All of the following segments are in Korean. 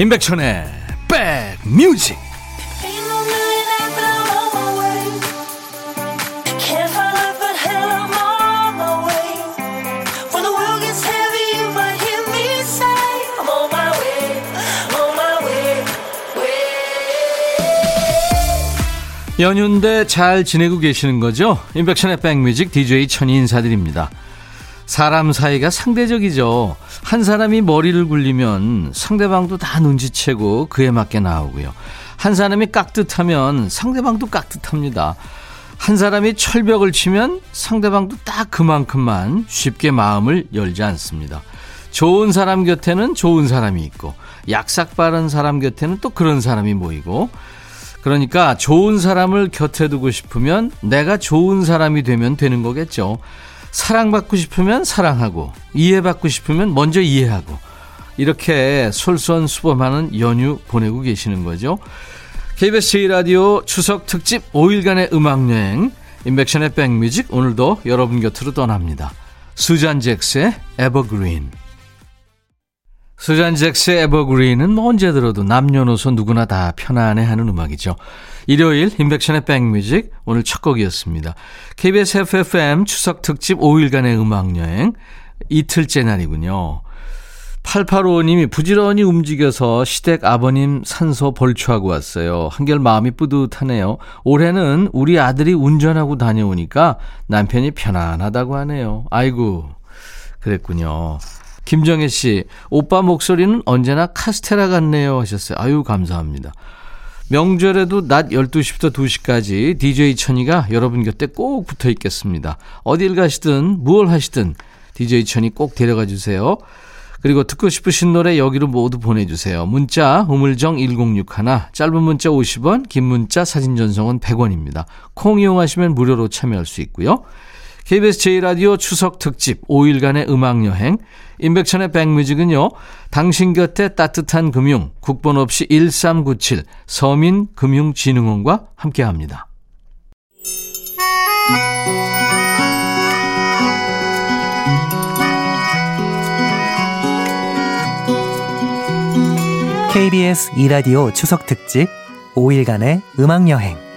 임백천의 백뮤직 연휴인데 잘 지내고 계시는 거죠? 임백천의 백뮤직 DJ 천이 인사드립니다. 사람 사이가 상대적이죠. 한 사람이 머리를 굴리면 상대방도 다 눈치채고 그에 맞게 나오고요. 한 사람이 깍듯하면 상대방도 깍듯합니다. 한 사람이 철벽을 치면 상대방도 딱 그만큼만 쉽게 마음을 열지 않습니다. 좋은 사람 곁에는 좋은 사람이 있고 약삭 빠른 사람 곁에는 또 그런 사람이 모이고 그러니까 좋은 사람을 곁에 두고 싶으면 내가 좋은 사람이 되면 되는 거겠죠. 사랑받고 싶으면 사랑하고 이해받고 싶으면 먼저 이해하고 이렇게 솔선수범하는 연휴 보내고 계시는 거죠. KBS 제1라디오 추석 특집 5일간의 음악 여행 인백션의 백뮤직 오늘도 여러분 곁으로 떠납니다. 수잔 잭스의 에버그린 수잔 잭스의 에버그린은 뭐 언제 들어도 남녀노소 누구나 다 편안해하는 음악이죠. 일요일 인백션의 백뮤직 오늘 첫 곡이었습니다. KBS FFM 추석 특집 5일간의 음악여행 이틀째 날이군요. 8855님이 부지런히 움직여서 시댁 아버님 산소 벌초하고 왔어요. 한결 마음이 뿌듯하네요. 올해는 우리 아들이 운전하고 다녀오니까 남편이 편안하다고 하네요. 아이고, 그랬군요. 김정혜 씨, 오빠 목소리는 언제나 카스테라 같네요 하셨어요. 아유, 감사합니다. 명절에도 낮 12시부터 2시까지 DJ 천이가 여러분 곁에 꼭 붙어 있겠습니다. 어딜 가시든 무얼 하시든 DJ 천이 꼭 데려가 주세요. 그리고 듣고 싶으신 노래 여기로 모두 보내주세요. 문자 우물정 1061 짧은 문자 50원 긴 문자 사진 전송은 100원입니다. 콩 이용하시면 무료로 참여할 수 있고요. KBS 제1라디오 추석 특집 5일간의 음악여행 임백천의 백뮤직은요. 당신 곁에 따뜻한 금융 국번 없이 1397 서민금융진흥원과 함께합니다. KBS 이라디오 추석 특집 5일간의 음악여행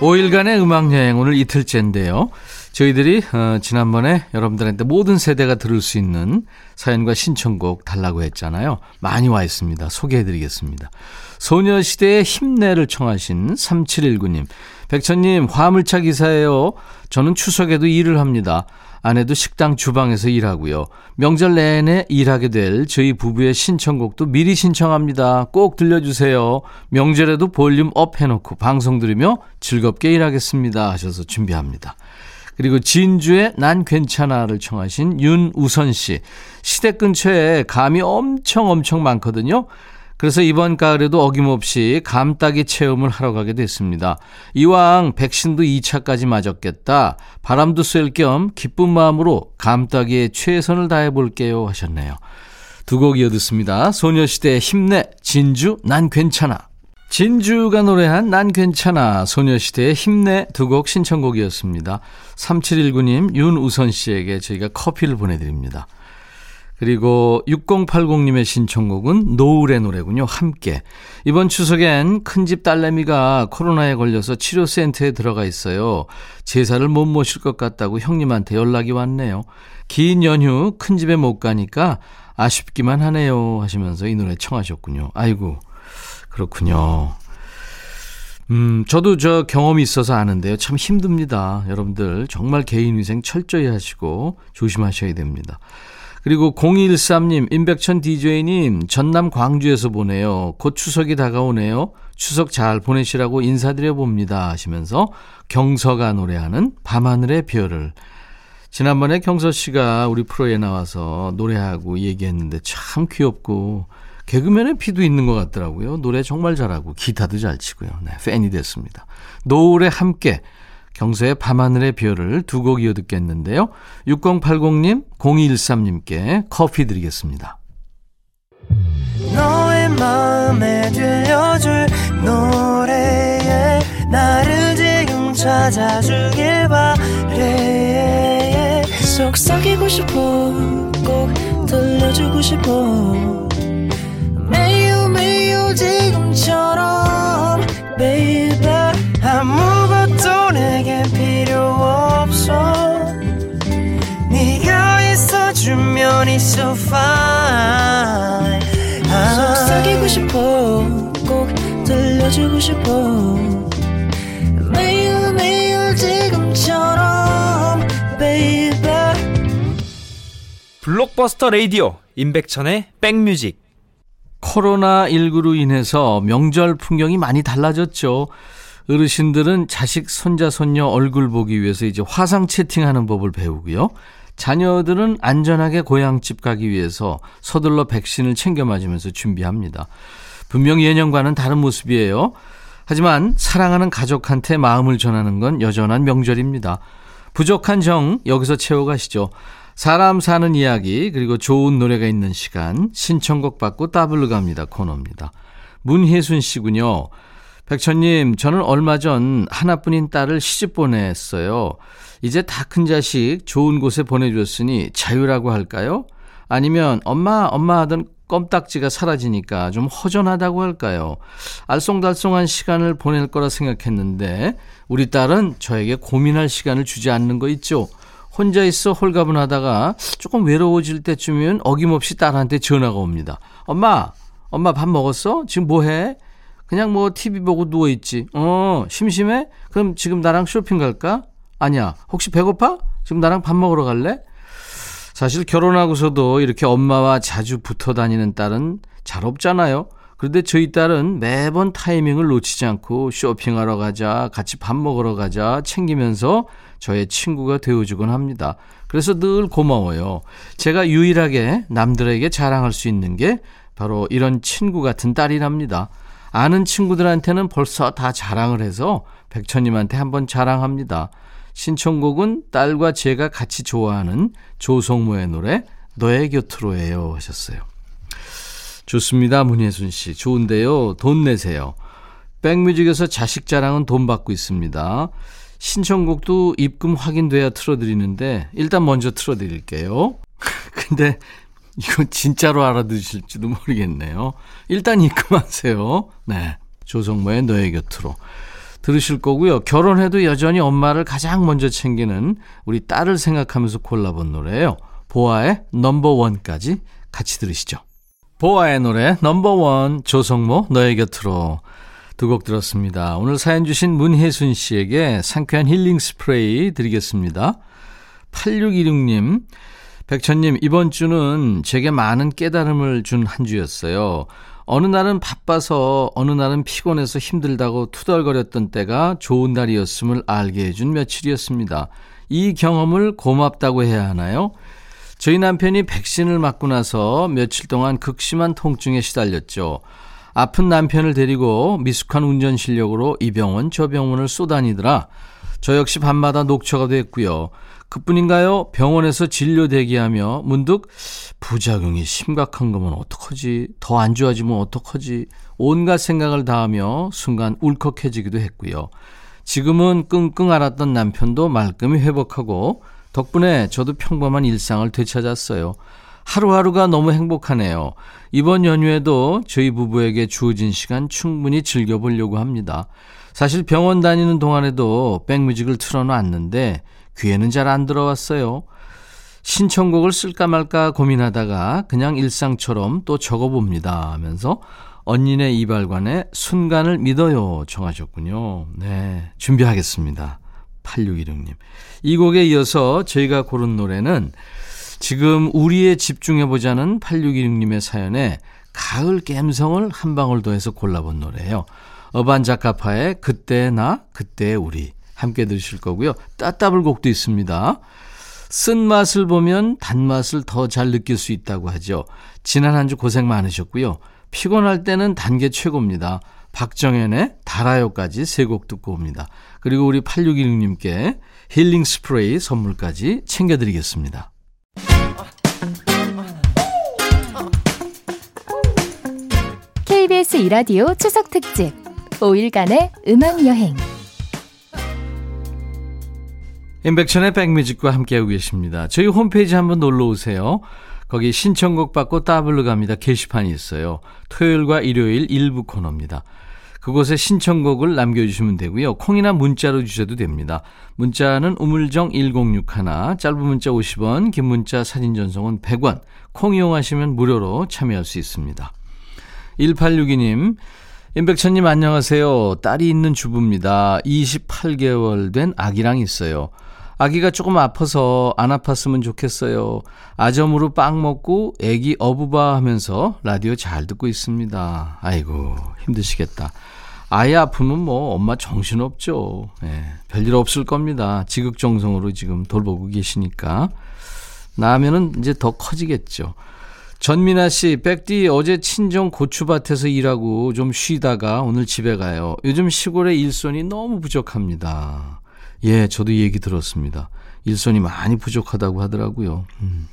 5일간의 음악여행 오늘 이틀째인데요. 저희들이 어, 지난번에 여러분들한테 모든 세대가 들을 수 있는 사연과 신청곡 달라고 했잖아요. 많이 와 있습니다. 소개해드리겠습니다. 소녀시대의 힘내를 청하신 3719님. 백천님 화물차 기사예요. 저는 추석에도 일을 합니다. 아내도 식당 주방에서 일하고요. 명절 내내 일하게 될 저희 부부의 신청곡도 미리 신청합니다. 꼭 들려주세요. 명절에도 volume up 해놓고 방송 들으며 즐겁게 일하겠습니다. 하셔서 준비합니다. 그리고 진주의 난 괜찮아를 청하신 윤우선 씨. 시댁 근처에 감이 엄청 엄청 많거든요. 그래서 이번 가을에도 어김없이 감따기 체험을 하러 가게 됐습니다. 이왕 백신도 2차까지 맞았겠다. 바람도 쐴 겸 기쁜 마음으로 감따기에 최선을 다해 볼게요 하셨네요. 두 곡 이어듣습니다. 소녀시대 힘내 진주 난 괜찮아. 진주가 노래한 난 괜찮아 소녀시대의 힘내 두 곡 신청곡이었습니다. 3719님 윤우선 씨에게 저희가 커피를 보내드립니다. 그리고 6080님의 신청곡은 노을의 노래군요. 함께. 이번 추석엔 큰집 딸내미가 코로나에 걸려서 치료센터에 들어가 있어요. 제사를 못 모실 것 같다고 형님한테 연락이 왔네요. 긴 연휴 큰집에 못 가니까 아쉽기만 하네요. 하시면서 이 노래 청하셨군요. 아이고, 그렇군요. 음, 저도 저 경험이 있어서 아는데요. 참 힘듭니다. 여러분들 정말 개인위생 철저히 하시고 조심하셔야 됩니다. 그리고 0213님, 임백천 DJ님, 전남 광주에서 보내요. 곧 추석이 다가오네요. 추석 잘 보내시라고 인사드려 봅니다. 하시면서 경서가 노래하는 밤하늘의 별을. 지난번에 경서 씨가 우리 프로에 나와서 노래하고 얘기했는데 참 귀엽고 개그맨의 피도 있는 것 같더라고요. 노래 정말 잘하고 기타도 잘 치고요. 네, 팬이 됐습니다. 노을에 함께 경서의 밤하늘의 별을 두 곡 이어 듣겠는데요. 6080님, 0213님께 커피 드리겠습니다. 너의 마음에 들려줄 노래에 나를 지금 찾아주길 바래 속삭이고 싶어 꼭 들려주고 싶어 매우 매우 지금처럼 baby 아무것도 내게 필요 없어. 네가 있어주면 있어 fine. 속삭이고 싶어 꼭 들려주고 싶어. 매일 매일 지금처럼 baby. 블록버스터 레이디오 임백천의 백뮤직. 코로나19로 인해서 명절 풍경이 많이 달라졌죠. 어르신들은 자식, 손자, 손녀 얼굴 보기 위해서 이제 화상 채팅하는 법을 배우고요. 자녀들은 안전하게 고향집 가기 위해서 서둘러 백신을 챙겨 맞으면서 준비합니다. 분명 예년과는 다른 모습이에요. 하지만 사랑하는 가족한테 마음을 전하는 건 여전한 명절입니다. 부족한 정 여기서 채워가시죠. 사람 사는 이야기 그리고 좋은 노래가 있는 시간 신청곡 받고 따블로 갑니다 코너입니다. 문혜순 씨군요. 백천님 저는 얼마 전 하나뿐인 딸을 시집 보냈어요. 이제 다 큰 자식 좋은 곳에 보내줬으니 자유라고 할까요? 아니면 엄마 엄마 하던 껌딱지가 사라지니까 좀 허전하다고 할까요? 알쏭달쏭한 시간을 보낼 거라 생각했는데 우리 딸은 저에게 고민할 시간을 주지 않는 거 있죠. 혼자 있어 홀가분하다가 조금 외로워질 때쯤이면 어김없이 딸한테 전화가 옵니다. 엄마, 엄마 밥 먹었어? 지금 뭐 해? 그냥 뭐 TV 보고 누워있지. 어, 심심해? 그럼 지금 나랑 쇼핑 갈까? 아니야. 혹시 배고파? 지금 나랑 밥 먹으러 갈래? 사실 결혼하고서도 이렇게 엄마와 자주 붙어 다니는 딸은 잘 없잖아요. 그런데 저희 딸은 매번 타이밍을 놓치지 않고 쇼핑하러 가자, 같이 밥 먹으러 가자 챙기면서 저의 친구가 되어주곤 합니다. 그래서 늘 고마워요. 제가 유일하게 남들에게 자랑할 수 있는 게 바로 이런 친구 같은 딸이랍니다. 아는 친구들한테는 벌써 다 자랑을 해서 백천님한테 한번 자랑합니다. 신청곡은 딸과 제가 같이 좋아하는 조성모의 노래 너의 곁으로예요 하셨어요. 좋습니다. 문혜순 씨. 좋은데요. 돈 내세요. 백뮤직에서 자식 자랑은 돈 받고 있습니다. 신청곡도 입금 확인돼야 틀어드리는데 일단 먼저 틀어드릴게요. 근데 이거 진짜로 알아두실지도 모르겠네요. 일단 입금하세요. 네. 조성모의 너의 곁으로. 들으실 거고요. 결혼해도 여전히 엄마를 가장 먼저 챙기는 우리 딸을 생각하면서 골라본 노래예요. 보아의 넘버원까지 같이 들으시죠. 보아의 노래 넘버원 조성모 너의 곁으로 두 곡 들었습니다. 오늘 사연 주신 문혜순 씨에게 상쾌한 힐링 스프레이 드리겠습니다. 8616님 백천님 이번 주는 제게 많은 깨달음을 준 한 주였어요. 어느 날은 바빠서 어느 날은 피곤해서 힘들다고 투덜거렸던 때가 좋은 날이었음을 알게 해준 며칠이었습니다. 이 경험을 고맙다고 해야 하나요? 저희 남편이 백신을 맞고 나서 며칠 동안 극심한 통증에 시달렸죠. 아픈 남편을 데리고 미숙한 운전 실력으로 이 병원 저 병원을 쏘다니더라. 저 역시 밤마다 녹초가 됐고요. 그뿐인가요? 병원에서 진료 대기하며 문득 부작용이 심각한 거면 어떡하지? 더 안 좋아지면 어떡하지? 온갖 생각을 다하며 순간 울컥해지기도 했고요. 지금은 끙끙 앓았던 남편도 말끔히 회복하고 덕분에 저도 평범한 일상을 되찾았어요. 하루하루가 너무 행복하네요. 이번 연휴에도 저희 부부에게 주어진 시간 충분히 즐겨보려고 합니다. 사실 병원 다니는 동안에도 백뮤직을 틀어놨는데 귀에는 잘 안 들어왔어요. 신청곡을 쓸까 말까 고민하다가 그냥 일상처럼 또 적어봅니다 하면서 언니네 이발관의 순간을 믿어요 정하셨군요. 네, 준비하겠습니다. 8616님. 이 곡에 이어서 저희가 고른 노래는 지금 우리에 집중해보자는 8616님의 사연에 가을 갬성을 한 방울 더해서 골라본 노래예요. 어반 자카파의 그때 나 그때 우리 함께 들으실 거고요. 따따블 곡도 있습니다. 쓴맛을 보면 단맛을 더 잘 느낄 수 있다고 하죠. 지난 한 주 고생 많으셨고요. 피곤할 때는 단게 최고입니다. 박정현의 달아요까지 세 곡 듣고 옵니다. 그리고 우리 8616님께 힐링 스프레이 선물까지 챙겨드리겠습니다. KBS 이라디오 추석 특집 5일간의 음악 여행. 인백천의 백뮤직과 함께하고 계십니다. 저희 홈페이지 한번 놀러 오세요. 거기 신청곡 받고 따블로 갑니다. 게시판이 있어요. 토요일과 일요일 일부 코너입니다. 그곳에 신청곡을 남겨주시면 되고요. 콩이나 문자로 주셔도 됩니다. 문자는 우물정 1061, 짧은 문자 50원, 긴 문자 사진 전송은 100원, 콩 이용하시면 무료로 참여할 수 있습니다. 1862님, 임백천님 안녕하세요. 딸이 있는 주부입니다. 28개월 된 아기랑 있어요. 아기가 조금 아파서 안 아팠으면 좋겠어요. 아점으로 빵 먹고 애기 어부바 하면서 라디오 잘 듣고 있습니다. 아이고, 힘드시겠다. 아이 아프면 뭐 엄마 정신없죠. 예, 별일 없을 겁니다. 지극정성으로 지금 돌보고 계시니까. 나면은 이제 더 커지겠죠. 전민아 씨, 백디 어제 친정 고추밭에서 일하고 좀 쉬다가 오늘 집에 가요. 요즘 시골의 일손이 너무 부족합니다. 예, 저도 얘기 들었습니다. 일손이 많이 부족하다고 하더라고요. 음.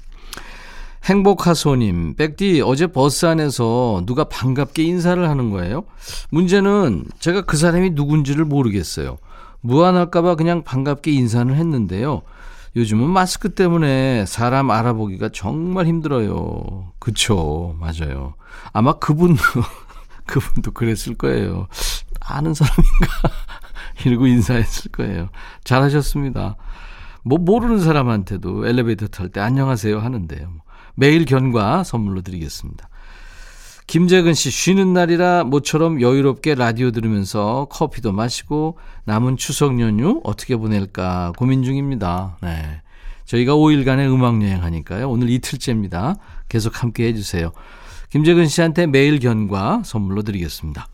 행복하소님, 백디, 어제 버스 안에서 누가 반갑게 인사를 하는 거예요? 문제는 제가 그 사람이 누군지를 모르겠어요. 무안할까봐 그냥 반갑게 인사를 했는데요. 요즘은 마스크 때문에 사람 알아보기가 정말 힘들어요. 그쵸, 맞아요. 아마 그분도, 그분도 그랬을 거예요. 아는 사람인가? 이러고 인사했을 거예요. 잘하셨습니다. 뭐 모르는 사람한테도 엘리베이터 탈 때 안녕하세요 하는데요. 매일 견과 선물로 드리겠습니다. 김재근 씨 쉬는 날이라 모처럼 여유롭게 라디오 들으면서 커피도 마시고 남은 추석 연휴 어떻게 보낼까 고민 중입니다. 네. 저희가 5일간의 음악 여행 하니까요. 오늘 이틀째입니다. 계속 함께 해주세요. 김재근 씨한테 매일 견과 선물로 드리겠습니다.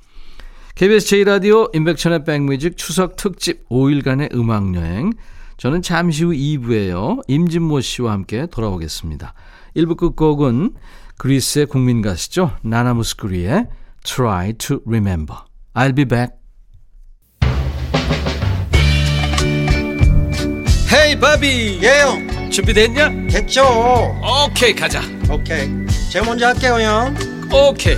KBS 제1라디오 인백천의 백뮤직 추석 특집 5일간의 음악여행 저는 잠시 후 2부에요. 임진모 씨와 함께 돌아오겠습니다. 1부 끝곡은 그리스의 국민 가수죠. 나나무스크리의 Try to Remember. I'll be back. 헤이 바비 예영 준비됐냐? 됐죠 오케이 가자 오케이 제가 먼저 할게요 형 오케이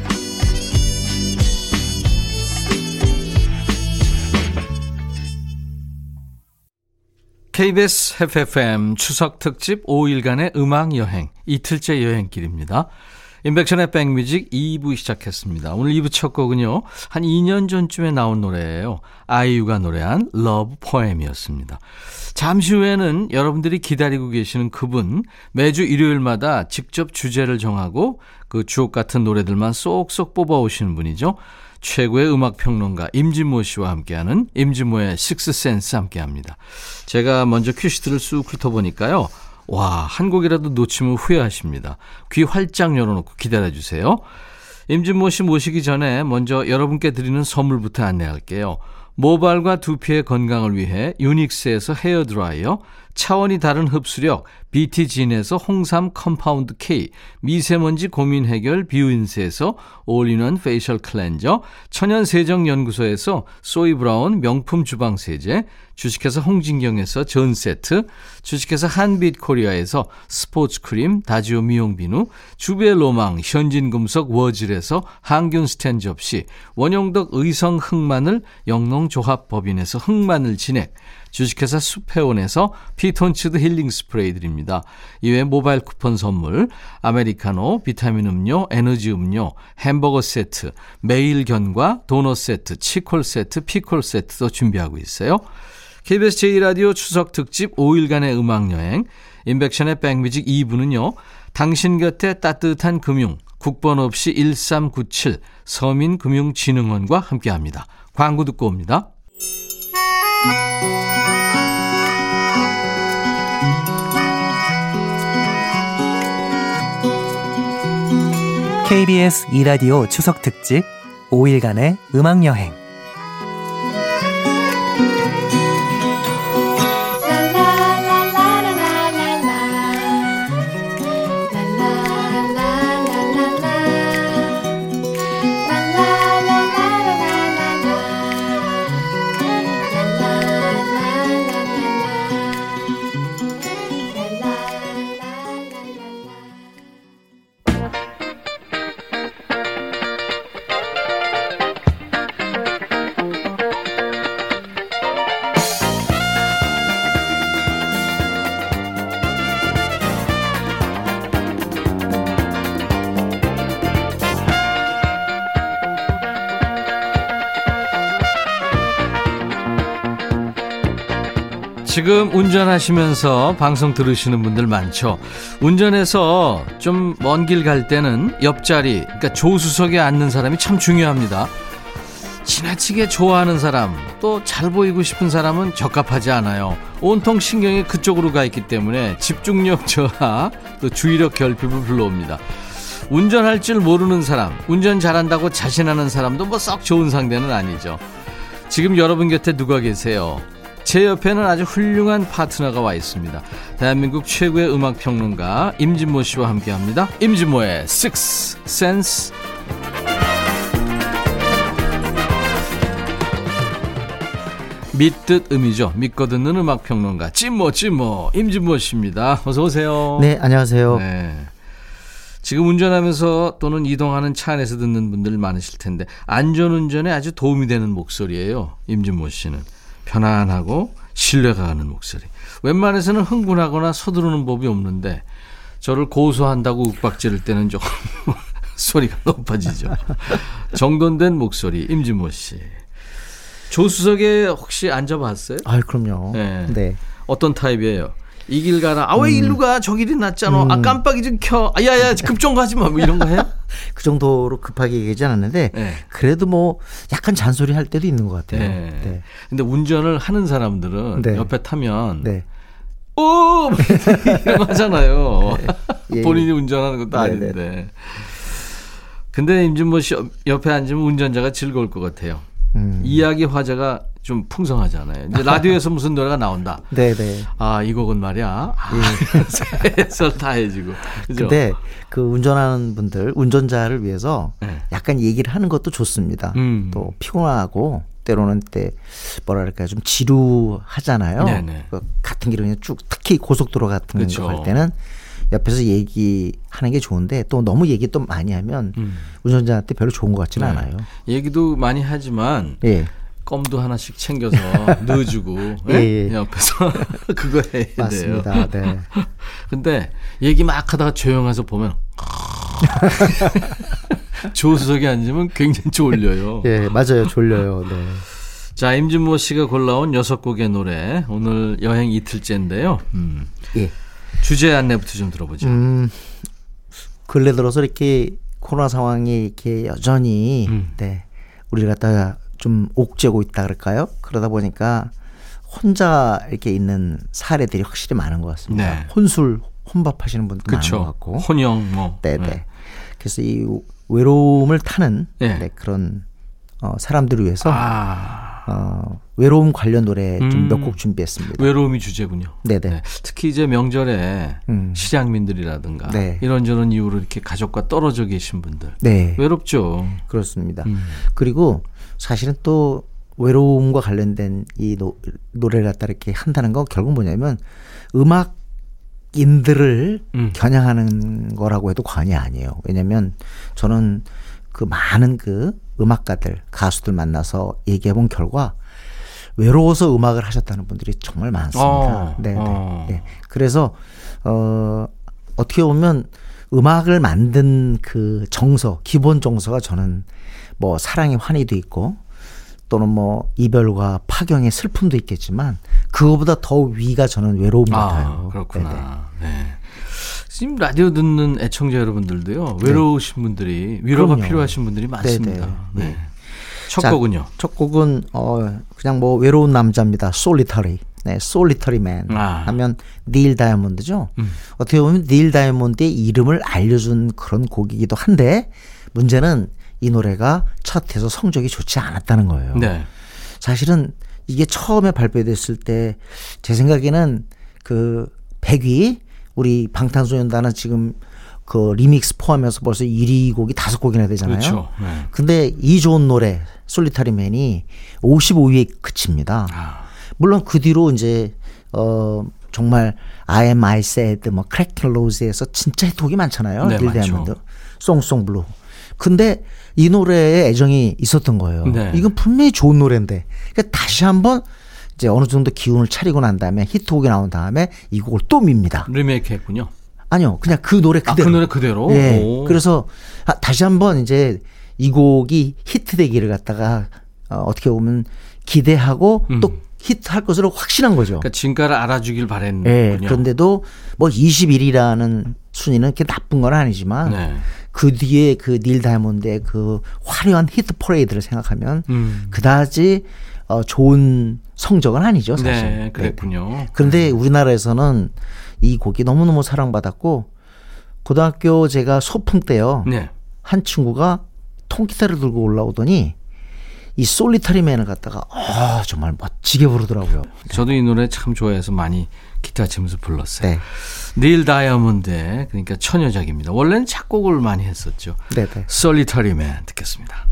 KBS FFM 추석 특집 5일간의 음악 여행 이틀째 여행길입니다. 인백션의 백뮤직 2부 시작했습니다. 오늘 2부 첫 곡은요. 한 2년 전쯤에 나온 노래예요. 아이유가 노래한 Love Poem이었습니다. 잠시 후에는 여러분들이 기다리고 계시는 그분 매주 일요일마다 직접 주제를 정하고 그 주옥 같은 노래들만 쏙쏙 뽑아오시는 분이죠. 최고의 음악 평론가 임진모 씨와 함께하는 임진모의 Sixth Sense 함께합니다. 제가 먼저 큐시트를 쑥 훑어보니까요. 와, 한 곡이라도 놓치면 후회하십니다. 귀 활짝 열어놓고 기다려주세요. 임진모 씨 모시기 전에 먼저 여러분께 드리는 선물부터 안내할게요. 모발과 두피의 건강을 위해 유닉스에서 헤어드라이어, 차원이 다른 흡수력 BT진에서 홍삼 compound K, 미세먼지 고민 해결 뷰인스에서 all-in-one facial cleanser, 천연 세정 연구소에서 소이 브라운 명품 주방 세제, 주식회사 홍진경에서 전 세트, 주식회사 한빛 코리아에서 스포츠 크림 다지오 미용 비누, 주베 로망 현진 금속 워즐에서 항균 스탠 접시, 원용덕 의성 흑마늘 영농 조합 법인에서 흑마늘 진액, 주식회사 수페온에서 피톤치드 힐링 스프레이 드립니다. 이외에 모바일 쿠폰 선물, 아메리카노, 비타민 음료, 에너지 음료, 햄버거 세트, 매일 견과, 도넛 세트, 치콜 세트, 피콜 세트도 준비하고 있어요. KBS 제2라디오 추석 특집 5일간의 음악여행, 인백션의 백뮤직 2부는요, 당신 곁에 따뜻한 금융, 국번 없이 1397 서민금융진흥원과 함께합니다. 광고 듣고 옵니다. KBS 이라디오 추석 특집 5일간의 음악 여행. 운전하시면서 방송 들으시는 분들 많죠. 운전해서 좀 먼 길 갈 때는 옆자리, 그러니까 조수석에 앉는 사람이 참 중요합니다. 지나치게 좋아하는 사람, 또 잘 보이고 싶은 사람은 적합하지 않아요. 온통 신경이 그쪽으로 가 있기 때문에 집중력 저하, 또 주의력 결핍을 불러옵니다. 운전할 줄 모르는 사람, 운전 잘한다고 자신하는 사람도 뭐 썩 좋은 상대는 아니죠. 지금 여러분 곁에 누가 계세요? 제 옆에는 아주 훌륭한 파트너가 와 있습니다. 대한민국 최고의 음악 평론가 임진모 씨와 함께 합니다. 임진모의 Six Sense. 믿듯 음이죠. 믿고 듣는 음악 평론가 찐모 찐모 임진모 씨입니다. 어서 오세요. 네, 안녕하세요. 네. 지금 운전하면서 또는 이동하는 차 안에서 듣는 분들 많으실 텐데 안전 운전에 아주 도움이 되는 목소리예요. 임진모 씨는 편안하고 신뢰가 가는 목소리. 웬만해서는 흥분하거나 서두르는 법이 없는데 저를 고소한다고 윽박지를 때는 조금 소리가 높아지죠. 정돈된 목소리 임진모 씨. 조수석에 혹시 앉아봤어요? 아, 그럼요. 네. 네. 어떤 타입이에요? 이 길 가라. 아, 왜 일로 가? 저 길이 낫잖아. 아, 깜빡이 좀 켜. 아, 야, 야, 급정 가지 마. 뭐 이런 거 해요? 그 정도로 급하게 얘기하지 않았는데 네. 그래도 뭐 약간 잔소리 할 때도 있는 것 같아요. 네. 네. 근데 운전을 하는 사람들은 네. 옆에 타면 네. 오! 뭐 이런 거 하잖아요. 예. 본인이 운전하는 것도 네, 아닌데. 근데 임진모 씨 옆에 앉으면 운전자가 즐거울 것 같아요. 음. 이야기 화제가 좀 풍성하잖아요. 이제 라디오에서 무슨 노래가 나온다. 네, 네. 아, 이 곡은 말이야. 아, 해설 다 해지고. 그죠? 근데 그 운전하는 분들, 운전자를 위해서 네. 약간 얘기를 하는 것도 좋습니다. 음. 또 피곤하고 때로는 때 뭐랄까 좀 지루하잖아요. 네네. 그 같은 길을 그냥 쭉 특히 고속도로 같은 그쵸. 거갈 때는 옆에서 얘기하는 게 좋은데 또 너무 얘기 또 많이 하면 음. 운전자한테 별로 좋은 것 같지는 네. 않아요. 얘기도 많이 하지만 예. 껌도 하나씩 챙겨서 넣어주고 예, 예? 예. 옆에서 그거 해야. 맞습니다. 네. 근데 얘기 막 하다가 조용해서 보면 조수석에 앉으면 굉장히 졸려요. 예, 맞아요. 졸려요. 네. 자, 임진모 씨가 골라온 여섯 곡의 노래 오늘 여행 이틀째인데요. 음. 예. 주제 안내부터 좀 들어보죠. 음, 근래 들어서 이렇게 코로나 상황이 이렇게 여전히 음. 네 우리를 갖다가 좀 옥죄고 있다 그럴까요? 그러다 보니까 혼자 이렇게 있는 사례들이 확실히 많은 것 같습니다. 네. 혼술, 혼밥 하시는 분들 많은 것. 같고, 혼영 뭐. 네네. 네. 그래서 이 외로움을 타는 네. 네, 그런 어, 사람들을 위해서 아, 어, 외로움 관련 노래 좀 음. 몇곡 준비했습니다. 외로움이 주제군요. 네네. 네. 특히 이제 명절에 음. 실향민들이라든가 네. 이런저런 이유로 이렇게 가족과 떨어져 계신 분들 네, 외롭죠. 그렇습니다. 음. 그리고 사실은 또 외로움과 관련된 이 노, 노래를 갖다 이렇게 한다는 건 결국 뭐냐면 음악 인들을 음. 겨냥하는 거라고 해도 과언이 아니에요. 왜냐면 저는 그 많은 그 음악가들, 가수들 만나서 얘기해 본 결과 외로워서 음악을 하셨다는 분들이 정말 많습니다. 어, 네, 네. 어. 네. 그래서 어 어떻게 보면 음악을 만든 그 정서, 기본 정서가 저는 뭐 사랑의 환희도 있고 또는 뭐 이별과 파경의 슬픔도 있겠지만 그거보다 더 위가 저는 외로움 같아요. 아, 그렇구나. 네네. 네. 지금 라디오 듣는 애청자 여러분들도요, 외로우신 분들이, 위로가 그럼요. 필요하신 분들이 많습니다. 네네. 네. 예. 첫 자, 곡은요. 첫 곡은 어 그냥 뭐 외로운 남자입니다. 솔리터리. 네, 솔리터리 맨 아. 하면 닐 다이아몬드죠. 어떻게 보면 닐 다이아몬드의 이름을 알려준 그런 곡이기도 한데 문제는 이 노래가 차트에서 성적이 좋지 않았다는 거예요. 네. 사실은 이게 처음에 발표됐을 때 제 생각에는 그 100위 우리 방탄소년단은 지금 그 리믹스 포함해서 벌써 1위 곡이 다섯 곡이나 되잖아요. 그렇죠. 네. 근데 이 좋은 노래 Solitary Man이 55위에 그칩니다. 아. 물론 그 뒤로 이제 어 정말 I am I said 뭐 Cracklin' Rosie에서 진짜 히트곡이 많잖아요. 네, 닐 많죠. 다이아몬드. Song Sung Blue. 근데 이 노래에 애정이 있었던 거예요. 네. 이건 분명히 좋은 노래인데. 그러니까 다시 한번 이제 어느 정도 기운을 차리고 난 다음에 히트곡이 나온 다음에 이 곡을 또 밉니다. 리메이크 했군요. 아니요. 그냥 그 노래 아, 그대로. 그 노래 그대로? 예. 오. 그래서 아, 다시 한번 이제 이 곡이 히트되기를 갖다가 어, 어떻게 보면 기대하고 음. 또 히트할 것으로 확신한 거죠. 그러니까 진가를 알아주길 예. 바랬군요. 그런데도 뭐 21이라는 순위는 그렇게 나쁜 건 아니지만 네. 그 뒤에 그 닐 다이아몬드의 그 화려한 히트 퍼레이드를 생각하면 음. 그다지 어, 좋은 성적은 아니죠, 사실. 네, 그랬군요. 그런데 우리나라에서는 이 곡이 너무너무 사랑받았고 고등학교 제가 소풍 때요. 네. 한 친구가 통기타를 들고 올라오더니 이 Solitary Man을 갖다가 아 정말 멋지게 부르더라고요. 저도 이 노래 참 좋아해서 많이 기타 치면서 불렀어요. 네, 닐 다이아몬드의 그러니까 처녀작입니다. 원래는 작곡을 많이 했었죠. 네, 네. Solitary Man 듣겠습니다.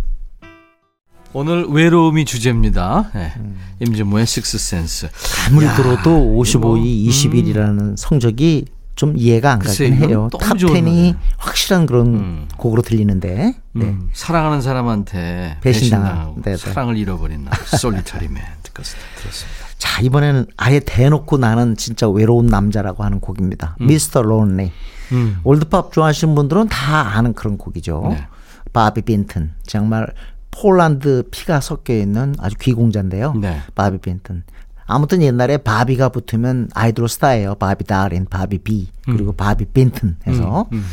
오늘 외로움이 주제입니다. 네. 임진모의 Sixth Sense. 아무리 야, 들어도 55위, 이거, 21이라는 성적이 좀 이해가 안 가긴 해요. 너무 좋은 top 10이 노래. 확실한 그런 음. 곡으로 들리는데. 네. 음, 사랑하는 사람한테. 배신당하고 네, 네. 사랑을 잃어버린 나 Solitary Man 듣겠습니다. 들었습니다. 자, 이번에는 아예 대놓고 나는 진짜 외로운 남자라고 하는 곡입니다. Mr. Lonely. 음. old pop 좋아하시는 분들은 다 아는 그런 곡이죠. 네. 바비 빈튼. 정말 폴란드 피가 섞여 있는 아주 귀공자인데요. 네. 바비 빈튼. 아무튼 옛날에 바비가 붙으면 아이돌 스타예요. 바비 다린, 바비 비, 그리고 바비 빈튼 해서. 음, 음.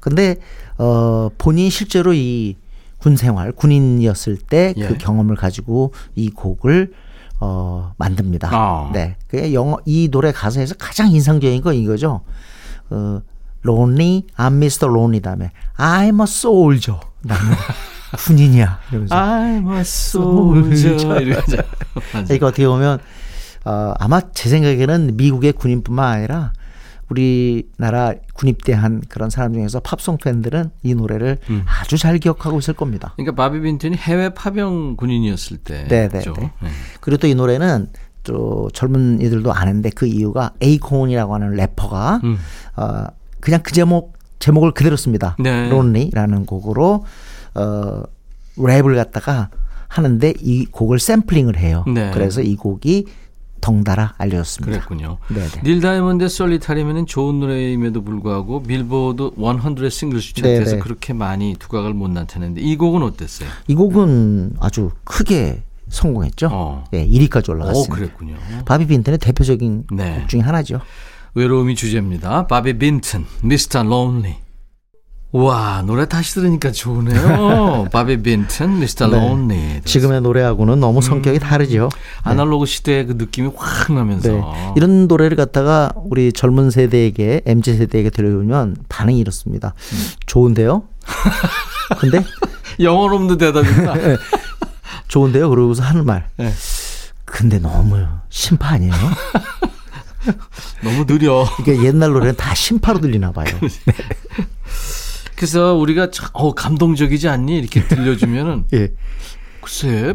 근데 어 본인이 실제로 이 군 생활 군인이었을 때그 예. 경험을 가지고 이 곡을 어 만듭니다. 아. 네. 그 영어 이 노래 가사에서 가장 인상적인 건 이거죠. 어 lonely, I'm Mr. Lonely 다음에 I'm a soldier. 나는 군인이야. 이러면서. I'm a soldier. 이러죠. 맞아요. 그러니까 어떻게 보면 어, 아마 제 생각에는 미국의 군인뿐만 아니라 우리나라 군입대한 그런 사람 중에서 팝송 팬들은 이 노래를 음. 아주 잘 기억하고 있을 겁니다. 그러니까 바비 빈튼이 해외 파병 군인이었을 때. 네, 네, 죠. 네. 그리고 또 이 노래는 또 젊은 이들도 아는데 그 이유가 에이콘이라고 하는 래퍼가 음. 어, 그냥 그 제목 제목을 그대로 씁니다. 네. Lonely라는 곡으로 어, 랩을 갖다가 하는데 이 곡을 샘플링을 해요. 네. 그래서 이 곡이 덩달아 알려졌습니다. 그랬군요. 네네. 닐 다이아몬드의 Solitary Man은 좋은 노래임에도 불구하고 빌보드 100 singles 차트에서 네네. 그렇게 많이 두각을 못 나타냈는데 이 곡은 어땠어요? 이 곡은 아주 크게 성공했죠. 어. 예, 1위까지 오, 올라갔습니다. 그랬군요. 바비 빈튼의 대표적인 네. 곡 중에 하나죠. 외로움이 주제입니다. 바비 빈튼, 미스터 론리. 와 노래 다시 들으니까 좋으네요. 바비 빈튼, 미스터 네. 론리. 지금의 노래하고는 너무 성격이 다르죠. 아날로그 시대의 그 느낌이 확 나면서. 네. 이런 노래를 갖다가 우리 젊은 세대에게 MZ 세대에게 들려주면 반응이 이렇습니다. 음. 좋은데요? 근데 영어로도 대답이구나. 좋은데요? 그러고서 하는 말. 네. 근데 너무 심파 아니에요? 너무 느려. 이게 옛날 노래는 다 심파로 들리나 봐요. 그래서 우리가 참, 어, 감동적이지 않니? 이렇게 들려주면은, 예. 글쎄,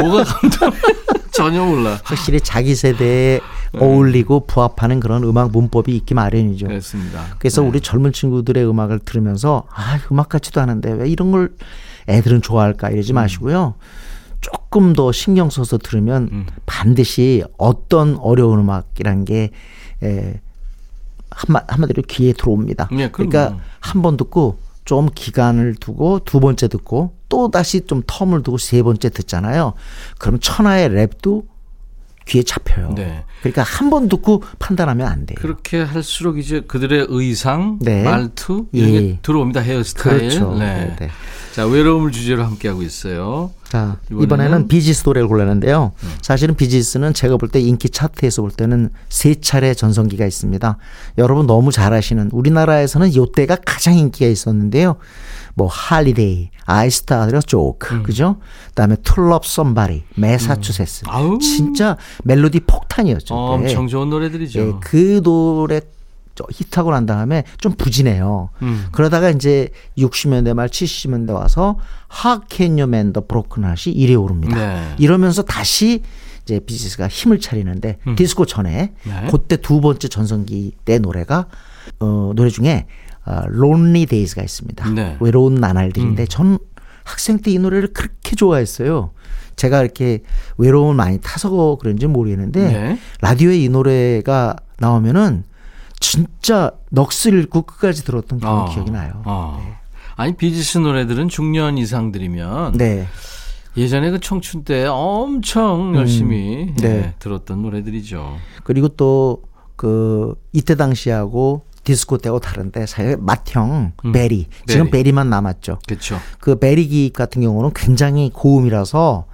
뭐가 감동, 전혀 몰라. 확실히 자기 세대에 네. 어울리고 부합하는 그런 음악 문법이 있기 마련이죠. 그렇습니다. 그래서 네. 우리 젊은 친구들의 음악을 들으면서 아 음악 같지도 않은데 왜 이런 걸 애들은 좋아할까 이러지 마시고요. 조금 더 신경 써서 들으면 음. 반드시 어떤 어려운 음악이란 게 에, 한마, 한마디로 귀에 들어옵니다. 네, 그럼요. 그러니까 한 번 듣고 좀 기간을 두고 두 번째 듣고 또 다시 좀 텀을 두고 세 번째 듣잖아요. 그럼 천하의 랩도 귀에 잡혀요. 네. 그러니까 한 번 듣고 판단하면 안 돼요. 그렇게 할수록 이제 그들의 의상, 네. 말투, 이런 예. 게 들어옵니다. 헤어스타일. 그렇죠. 네. 네, 네. 자, 외로움을 주제로 함께 하고 있어요. 자, 이번에는? 이번에는, 비지스 노래를 골랐는데요. 사실은 비지스는 제가 볼 때 인기 차트에서 볼 때는 세 차례 전성기가 있습니다. 여러분 너무 잘 아시는 우리나라에서는 이때가 가장 인기가 있었는데요. 뭐 Holiday, I Started a Joke, 그죠? 그다음에 To Love Somebody, 매사추세츠. 아우. 진짜 멜로디 폭탄이었죠. 어. 엄청 좋은 노래들이죠. 예, 그 노래 저 히트하고 난 다음에 좀 부진해요. 음. 그러다가 이제 60년대 말 70년대 와서 하켄 유맨더 브로큰 핫이 1위에 오릅니다. 네. 이러면서 다시 이제 비지스가 힘을 차리는데 디스코 전에 음. 네. 그때 두 번째 전성기 때 노래가 어 노래 중에 어, Lonely Days가 있습니다. 네. 외로운 나날들인데 음. 전 학생 때 이 노래를 그렇게 좋아했어요. 제가 이렇게 외로움을 많이 타서 그런지 모르겠는데 네. 라디오에 이 노래가 나오면은 진짜 넋을 잃고 끝까지 들었던 그런 어. 기억이 나요. 어. 아니 비지스 노래들은 중년 이상들이면 네. 예전에 그 청춘 때 엄청 열심히 네. 예, 들었던 노래들이죠. 그리고 또 그 이때 당시하고 디스코 때하고 다른데 사실 맏형 음. 베리 지금 베리. 베리만 남았죠. 그렇죠. 그 베리 깁 같은 경우는 굉장히 고음이라서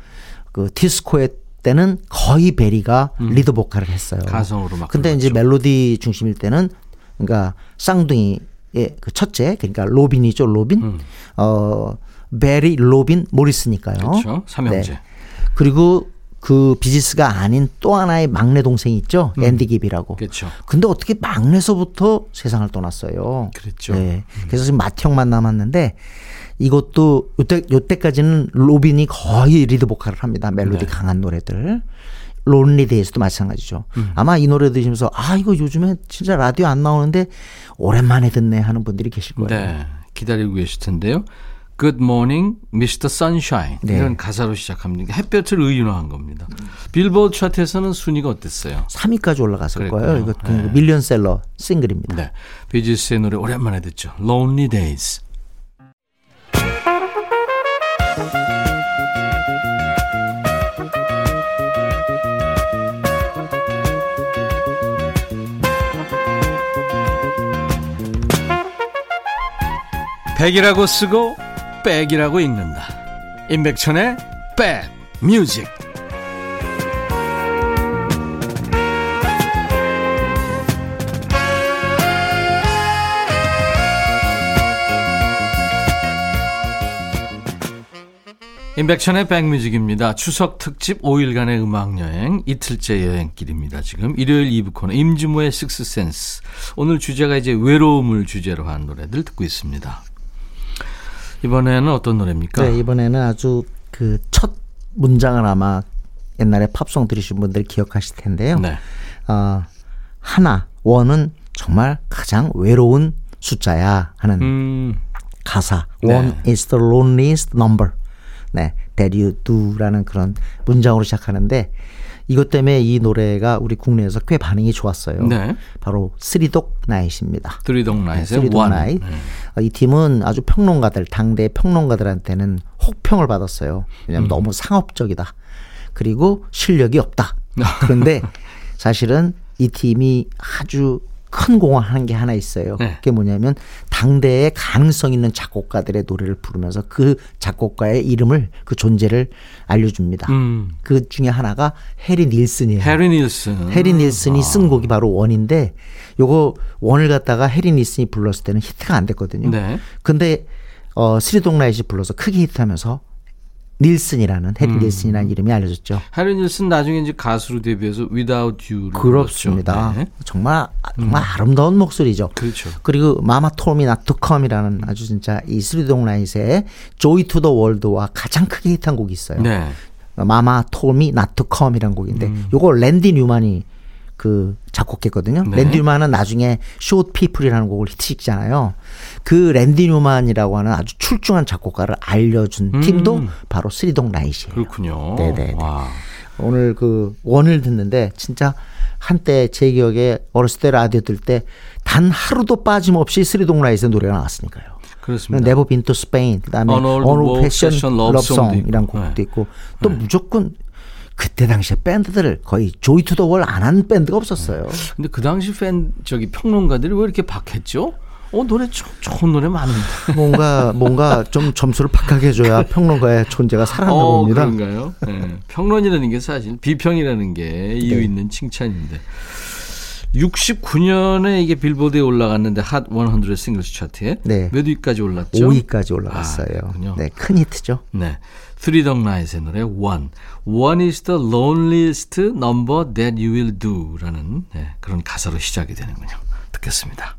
그 디스코의 때는 거의 베리가 리드 보컬을 했어요. 음. 가성으로 막. 근데 이제 불렀죠. 멜로디 중심일 때는 그러니까 쌍둥이의 그 첫째 그러니까 로빈이죠 로빈 음. 어 베리 로빈 모리스니까요. 그렇죠. 삼형제. 네. 그리고 그 비지스가 아닌 또 하나의 막내 동생이 있죠 앤디 깁이라고. 그렇죠. 근데 어떻게 막내서부터 세상을 떠났어요. 그랬죠. 네. 그래서 지금 맏형만 남았는데 이것도 요때 요때까지는 로빈이 거의 리드 보컬을 합니다. 멜로디 네. 강한 노래들. Lonely Days도 마찬가지죠. 음. 아마 이 노래 들으시면서 아 이거 요즘에 진짜 라디오 안 나오는데 오랜만에 듣네 하는 분들이 계실 거예요. 네. 기다리고 계실 텐데요. Good morning, Mr. Sunshine. 네. 이런 가사로 시작합니다. 햇볕을 의인화한 겁니다. 빌보드 차트에서는 순위가 어땠어요? 3위까지 올라갔을 그랬군요. 거예요. 이거 그 네. 밀리언셀러 싱글입니다. 네. 비지스의 노래 오랜만에 듣죠. Lonely Days. 백이라고 쓰고 백이라고 읽는다. 임백천의 백 뮤직. 임백천의 백뮤직입니다. 추석 특집 5일간의 음악여행, 이틀째 여행길입니다. 지금 일요일 2부 코너 임주모의 식스센스. 오늘 주제가 이제 외로움을 주제로 한 노래들 듣고 있습니다. 이번에는 어떤 노래입니까? 네, 이번에는 아주 그 첫 문장을 아마 옛날에 팝송 들으신 분들 기억하실 텐데요. 네. 어, 하나, 원은 정말 가장 외로운 숫자야 하는 음, 가사. 네. One is the loneliest number. 네, that you do라는 그런 문장으로 시작하는데 이것 때문에 이 노래가 우리 국내에서 꽤 반응이 좋았어요. 네. 바로 Three Dog Night입니다. Three Dog One. Night. 네. 어, 이 팀은 아주 평론가들, 당대 평론가들한테는 혹평을 받았어요. 왜냐하면 음. 너무 상업적이다. 그리고 실력이 없다. 그런데 사실은 이 팀이 아주 큰 공헌하는 게 하나 있어요. 네. 그게 뭐냐면 당대에 가능성 있는 작곡가들의 노래를 부르면서 그 작곡가의 이름을 그 존재를 알려줍니다. 음, 그 중에 하나가 해리 닐슨이에요. 해리 닐슨. 해리 닐슨이 아. 쓴 곡이 바로 One인데 요거 One을 갖다가 해리 닐슨이 불렀을 때는 히트가 안 됐거든요. 네. 근데 어 Three Dog Night이 불러서 크게 히트하면서 닐슨이라는 해리 음. 닐슨이라는 이름이 알려졌죠. 해리 닐슨 나중에 이제 가수로 데뷔해서 Without You를 그렇습니다. 네. 정말 정말 아름다운 목소리죠. 그렇죠. 그리고 마마 톰이 나투컴이라는 아주 진짜 이 Three Dog Night의 Joy to the World와 가장 크게 히트한 곡이 있어요. 네. 마마 톰이 나투컴이라는 곡인데 요거 랜디 뉴만이 그 작곡했거든요. 네. 랜디 뉴만은 나중에 Short People이라는 곡을 히트시키잖아요. 그 랜디 뉴만이라고 하는 아주 출중한 작곡가를 알려준 음. 팀도 바로 쓰리동 라이시예요. 그렇군요. 네네네. 와. 오늘 그 One을 듣는데 진짜 한때 제 기억에 어렸을 때 라디오 들을 때 단 하루도 빠짐없이 쓰리동 라이스의 노래가 나왔으니까요. 그렇습니다. Never Been to Spain 그다음에 Old Fashioned Love Song이란. 곡도 네. 있고 또 무조건 그때 당시에 밴드들 거의 Joy to the World 안 한 밴드가 없었어요. 근데 그 당시 팬 저기 평론가들이 왜 이렇게 박했죠? 어 노래 좋, 좋은 노래 많은데. 뭔가 뭔가 좀 점수를 박하게 해줘야 평론가의 존재가 살아나 어, 봅니다. 그런가요? 네. 평론이라는 게 사실 비평이라는 게 이유 네. 있는 칭찬인데. 69년에 이게 빌보드에 올라갔는데 Hot 100 Singles 차트에 네. 몇 위까지 올랐죠? 5위까지 올라갔어요. 아. 네, 큰 히트죠. 네. Three Dog Night의 노래 One. One is the loneliest number that you will do라는 네, 그런 가사로 시작이 되는군요. 듣겠습니다.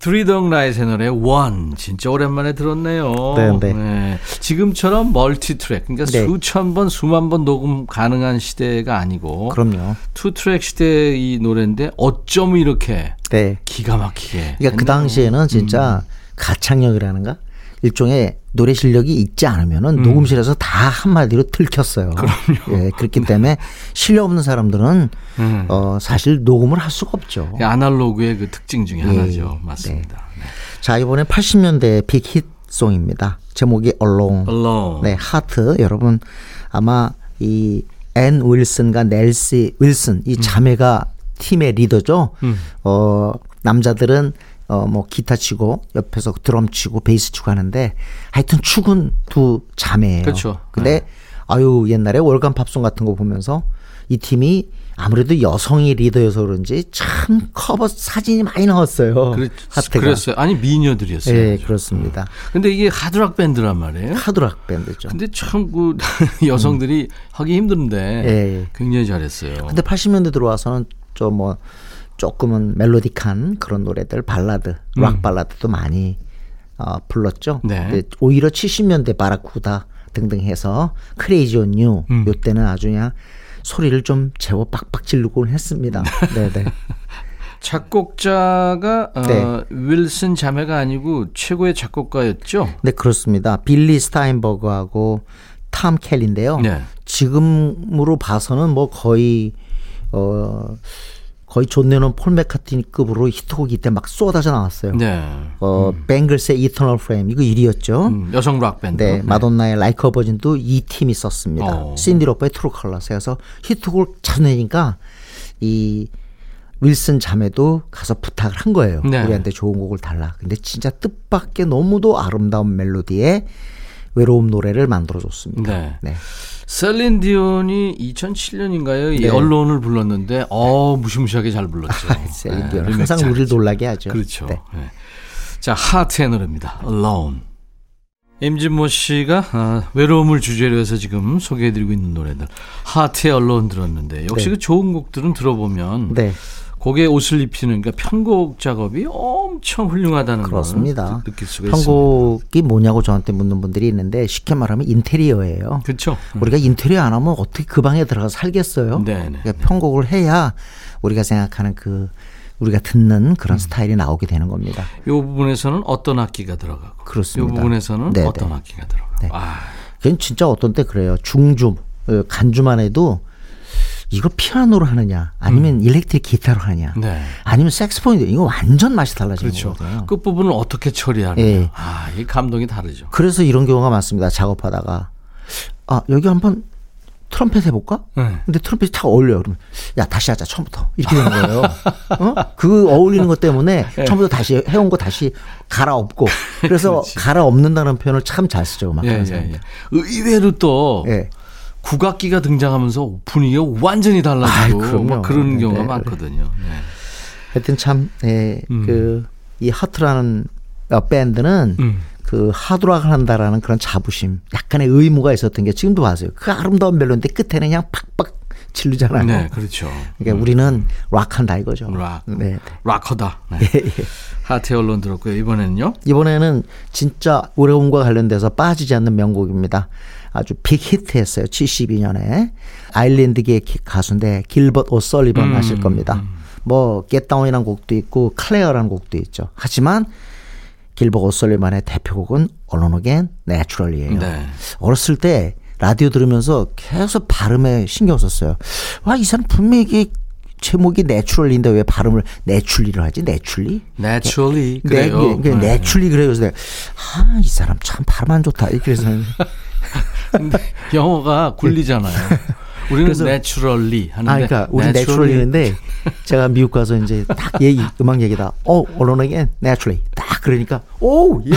Three Dog Night의 노래 One. 진짜 오랜만에 들었네요. 네, 네. 지금처럼 멀티 트랙, 그러니까 네. 수천 번, 수만 번 녹음 가능한 시대가 아니고 그럼요. 투 트랙 시대의 이 노래인데 어쩜 이렇게 네. 기가 막히게. 그러니까 그 했나요? 당시에는 진짜 음. 가창력이라는가 일종의 노래 실력이 있지 않으면은 음. 녹음실에서 다 한마디로 들켰어요. 그럼요. 예, 그렇기 때문에 실력 없는 사람들은 음. 어 사실 녹음을 할 수가 없죠. 이 아날로그의 그 특징 중에 예, 하나죠. 맞습니다. 네. 자 이번에 80년대 빅 히트 송입니다. 제목이 Alone. Alone. 네, 하트 여러분 아마 이 앤 윌슨과 낸시 윌슨 이 자매가 팀의 리더죠. 음. 어 남자들은 어 뭐 기타 치고 옆에서 드럼 치고 베이스 치고 하는데 하여튼 축은 두 자매예요. 그렇죠. 근데 아유 옛날에 월간 팝송 같은 거 보면서 이 팀이 아무래도 여성이 리더여서 그런지 참 커버 사진이 많이 나왔어요. 그랬, 하트가. 그랬어요. 아니 미녀들이었어요. 예, 아주. 그렇습니다. 근데 이게 하드락 밴드란 말이에요. 하드락 밴드죠. 근데 참 그 여성들이 하기 힘든데 예. 굉장히 잘했어요. 근데 80년대 들어와서는 좀뭐 조금은 멜로디한 그런 노래들 발라드, 락 발라드도 많이 어, 불렀죠. 음. 네. 근데 오히려 70년대 바라쿠다 등등 해서 Crazy on You 음. 요때는 아주 그냥 소리를 좀 제법 빡빡 지르곤 했습니다. 네, 네. 작곡자가 어, 네. 윌슨 자매가 아니고 최고의 작곡가였죠. 네, 그렇습니다. 빌리 스타인버그하고 탐 켈리인데요. 네. 지금으로 봐서는 뭐 거의 어 거의 존 레논 폴 맥카트니급으로 히트곡이 이때 막 쏟아져 나왔어요. 네. 어 뱅글스의 Eternal Flame 이거 1위였죠. 음, 여성 락 밴드. 네, 마돈나의 Like a Virgin도 이 팀이 썼습니다. 어. 신디 로퍼의 True Colors 해서 히트곡을 잘 내니까 이 윌슨 자매도 가서 부탁을 한 거예요. 네. 우리한테 좋은 곡을 달라. 근데 진짜 뜻밖의 너무도 아름다운 멜로디에 외로움 노래를 만들어 줬습니다. 네. 네. 셀린 디온이 2007년인가요? 이 네. 언론을 불렀는데 어 무시무시하게 잘 불렀죠. 셀린 디온 네, 항상 우리를. 놀라게 하죠. 그렇죠. 네. 네. 자, 하트의 노래입니다. Alone. 임진모 씨가 아, 외로움을 주제로 해서 지금 소개해드리고 있는 노래들 하트의 Alone 들었는데 역시 네. 그 좋은 곡들은 들어보면 네. 곡에 옷을 입히는 그러니까 편곡 작업이 엄청 훌륭하다는 그렇습니다. 느- 느낄 수가 있습니다. 편곡이 뭐냐고 저한테 묻는 분들이 있는데 쉽게 말하면 인테리어예요. 그렇죠. 우리가 인테리어 안 하면 어떻게 그 방에 들어가서 살겠어요? 네네. 그러니까 편곡을 해야 우리가 생각하는 그 우리가 듣는 음. 그런 스타일이 나오게 되는 겁니다. 이 부분에서는 어떤 악기가 들어가고 그렇습니다. 이 부분에서는 네네. 어떤 악기가 들어가고 네. 아, 그건 진짜 어떤 때 그래요. 중주 어, 간주만 해도 이거 피아노로 하느냐 아니면 일렉트릭 기타로 하느냐 네. 아니면 색스폰인데 이거 완전 맛이 달라지는 그렇죠. 거거든요. 끝 부분을 어떻게 처리하느냐. 예. 아, 이 감동이 다르죠. 그래서 이런 경우가 많습니다. 작업하다가 아 여기 한번 트럼펫 해볼까? 네. 근데 트럼펫이 딱 어울려요. 그러면 야 다시 하자 처음부터 이렇게 되는 거예요. 어? 그 어울리는 것 때문에 네. 처음부터 다시 해온 거 다시 갈아엎고 그래서 갈아엎는다는 표현을 참 잘 쓰죠. 막 예, 그런 예, 사람. 예. 의외로 또 예. 국악기가 등장하면서 분위기가 완전히 달라지고 아이. 막 그런 네, 경우가 네. 많거든요. 네. 하여튼 참, 예, 음. 그, 이 하트라는 어, 밴드는 음. 그 하드락을 한다라는 그런 자부심, 약간의 의무가 있었던 게 지금도 봐세요. 그 아름다운 멜로디인데 끝에는 그냥 팍팍 지르잖아요. 네, 그렇죠. 그러니까 우리는 락한다 이거죠. 락. 네. 네. 락커다. 네. 예, 예. 하트의 Alone 들었고요. 이번에는요. 이번에는 진짜 외로움과 관련돼서 빠지지 않는 명곡입니다. 아주 빅 히트했어요. 72년에 아일랜드계 기- 가수인데 길버트 오설리번 음, 아실 겁니다. 뭐 Get Down이라는 곡도 있고 Clair라는 곡도 있죠. 하지만 길버트 오설리번의 대표곡은 Alone Again Naturally예요. 네. 어렸을 때 라디오 들으면서 계속 발음에 신경 썼어요. 와 이 사람 분명히 이게 제목이 Naturally인데 왜 발음을 내출리를 하지? 내출리? Naturally 네, 그래요. 네, 네. 내출리 그래요. 그래서 내가 아, 이 사람 참 발음 안 좋다. 이렇게 해서 근데 영어가 굴리잖아요. 우리는 그래서- naturally 하는데 아, 그러니까 우리 naturally 내추럴리인데 제가 미국 가서 이제 딱 얘기 음악 얘기다. 어, 언론에게 내추럴리 딱 그러니까 오 예.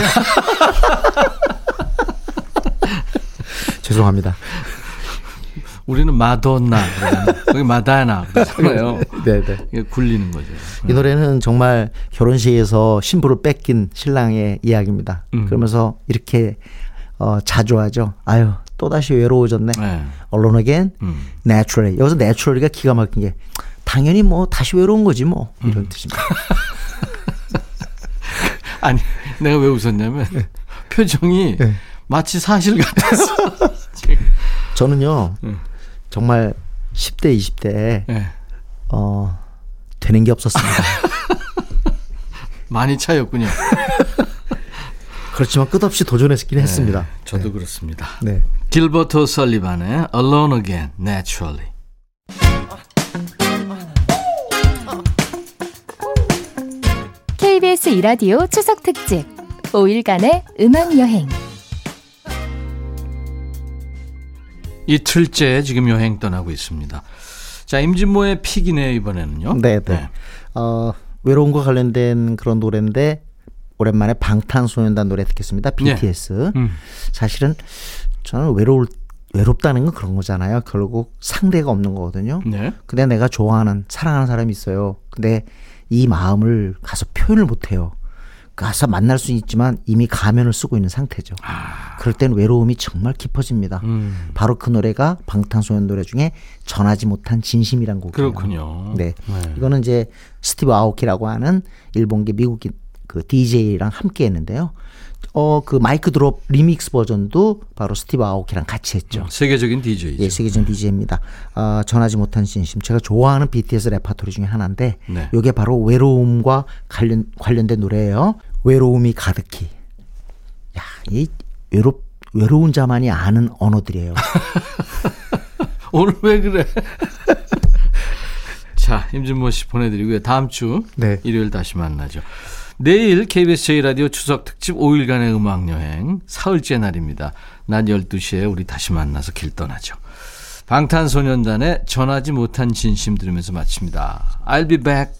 죄송합니다. 우리는 마돈나. 거기 마다나 그러잖아요. 네, 네. 이게 굴리는 거죠. 이 노래는 정말 결혼식에서 신부를 뺏긴 신랑의 이야기입니다. 음. 그러면서 이렇게 어, 자주 하죠. 아유 또 다시 외로워졌네. 네. Alone again, 음. naturally. 여기서 naturally가 기가 막힌 게 당연히 뭐 다시 외로운 거지 뭐 음. 이런 뜻입니다. 아니, 내가 왜 웃었냐면 표정이 네. 마치 사실 같았어. 저는요 음. 정말 10대, 20대에 네. 어, 되는 게 없었습니다. 많이 차였군요. 그렇지만 끝없이 도전했긴 했습니다. 저도 그렇습니다. 네. 길버트 설리반의 Alone Again, Naturally. KBS 이라디오 추석 특집 5일간의 음악 여행. 이틀째 지금 여행 떠나고 있습니다. 자, 임진모의 픽이네요, 이번에는요. 네, 네. 어, 외로움과 관련된 그런 노래인데 오랜만에 방탄소년단 노래 듣겠습니다. 네. BTS. 음. 사실은 저는 외로울 외롭다는 건 그런 거잖아요. 결국 상대가 없는 거거든요. 네. 근데 내가 좋아하는 사랑하는 사람이 있어요. 근데 이 마음을 가서 표현을 못 해요. 가서 만날 수는 있지만 이미 가면을 쓰고 있는 상태죠. 그럴 땐 외로움이 정말 깊어집니다. 음. 바로 그 노래가 방탄소년 노래 중에 전하지 못한 진심이란 곡이에요. 그렇군요. 네. 네. 이거는 이제 스티브 아오키라고 하는 일본계 미국인 그 DJ랑 함께 했는데요. 어, 그 MIC Drop Remix 버전도 바로 스티브 아오키랑 같이 했죠. 세계적인 DJ죠. 예, 세계적인 DJ입니다. 아, 전하지 못한 진심. 제가 좋아하는 BTS 레파토리 중에 하나인데, 네. 이게 바로 외로움과 관련, 관련된 노래예요. 외로움이 가득히. 야, 이 외롭, 외로운 자만이 아는 언어들이에요. 오늘 왜 그래? 자, 임진모 씨 보내드리고요. 다음 주 네. 일요일 다시 만나죠. 내일 KBS 제1라디오 추석 특집 5일간의 음악여행 사흘째 날입니다. 낮 12시에 우리 다시 만나서 길 떠나죠. 방탄소년단의 전하지 못한 진심 들으면서 마칩니다. I'll be back.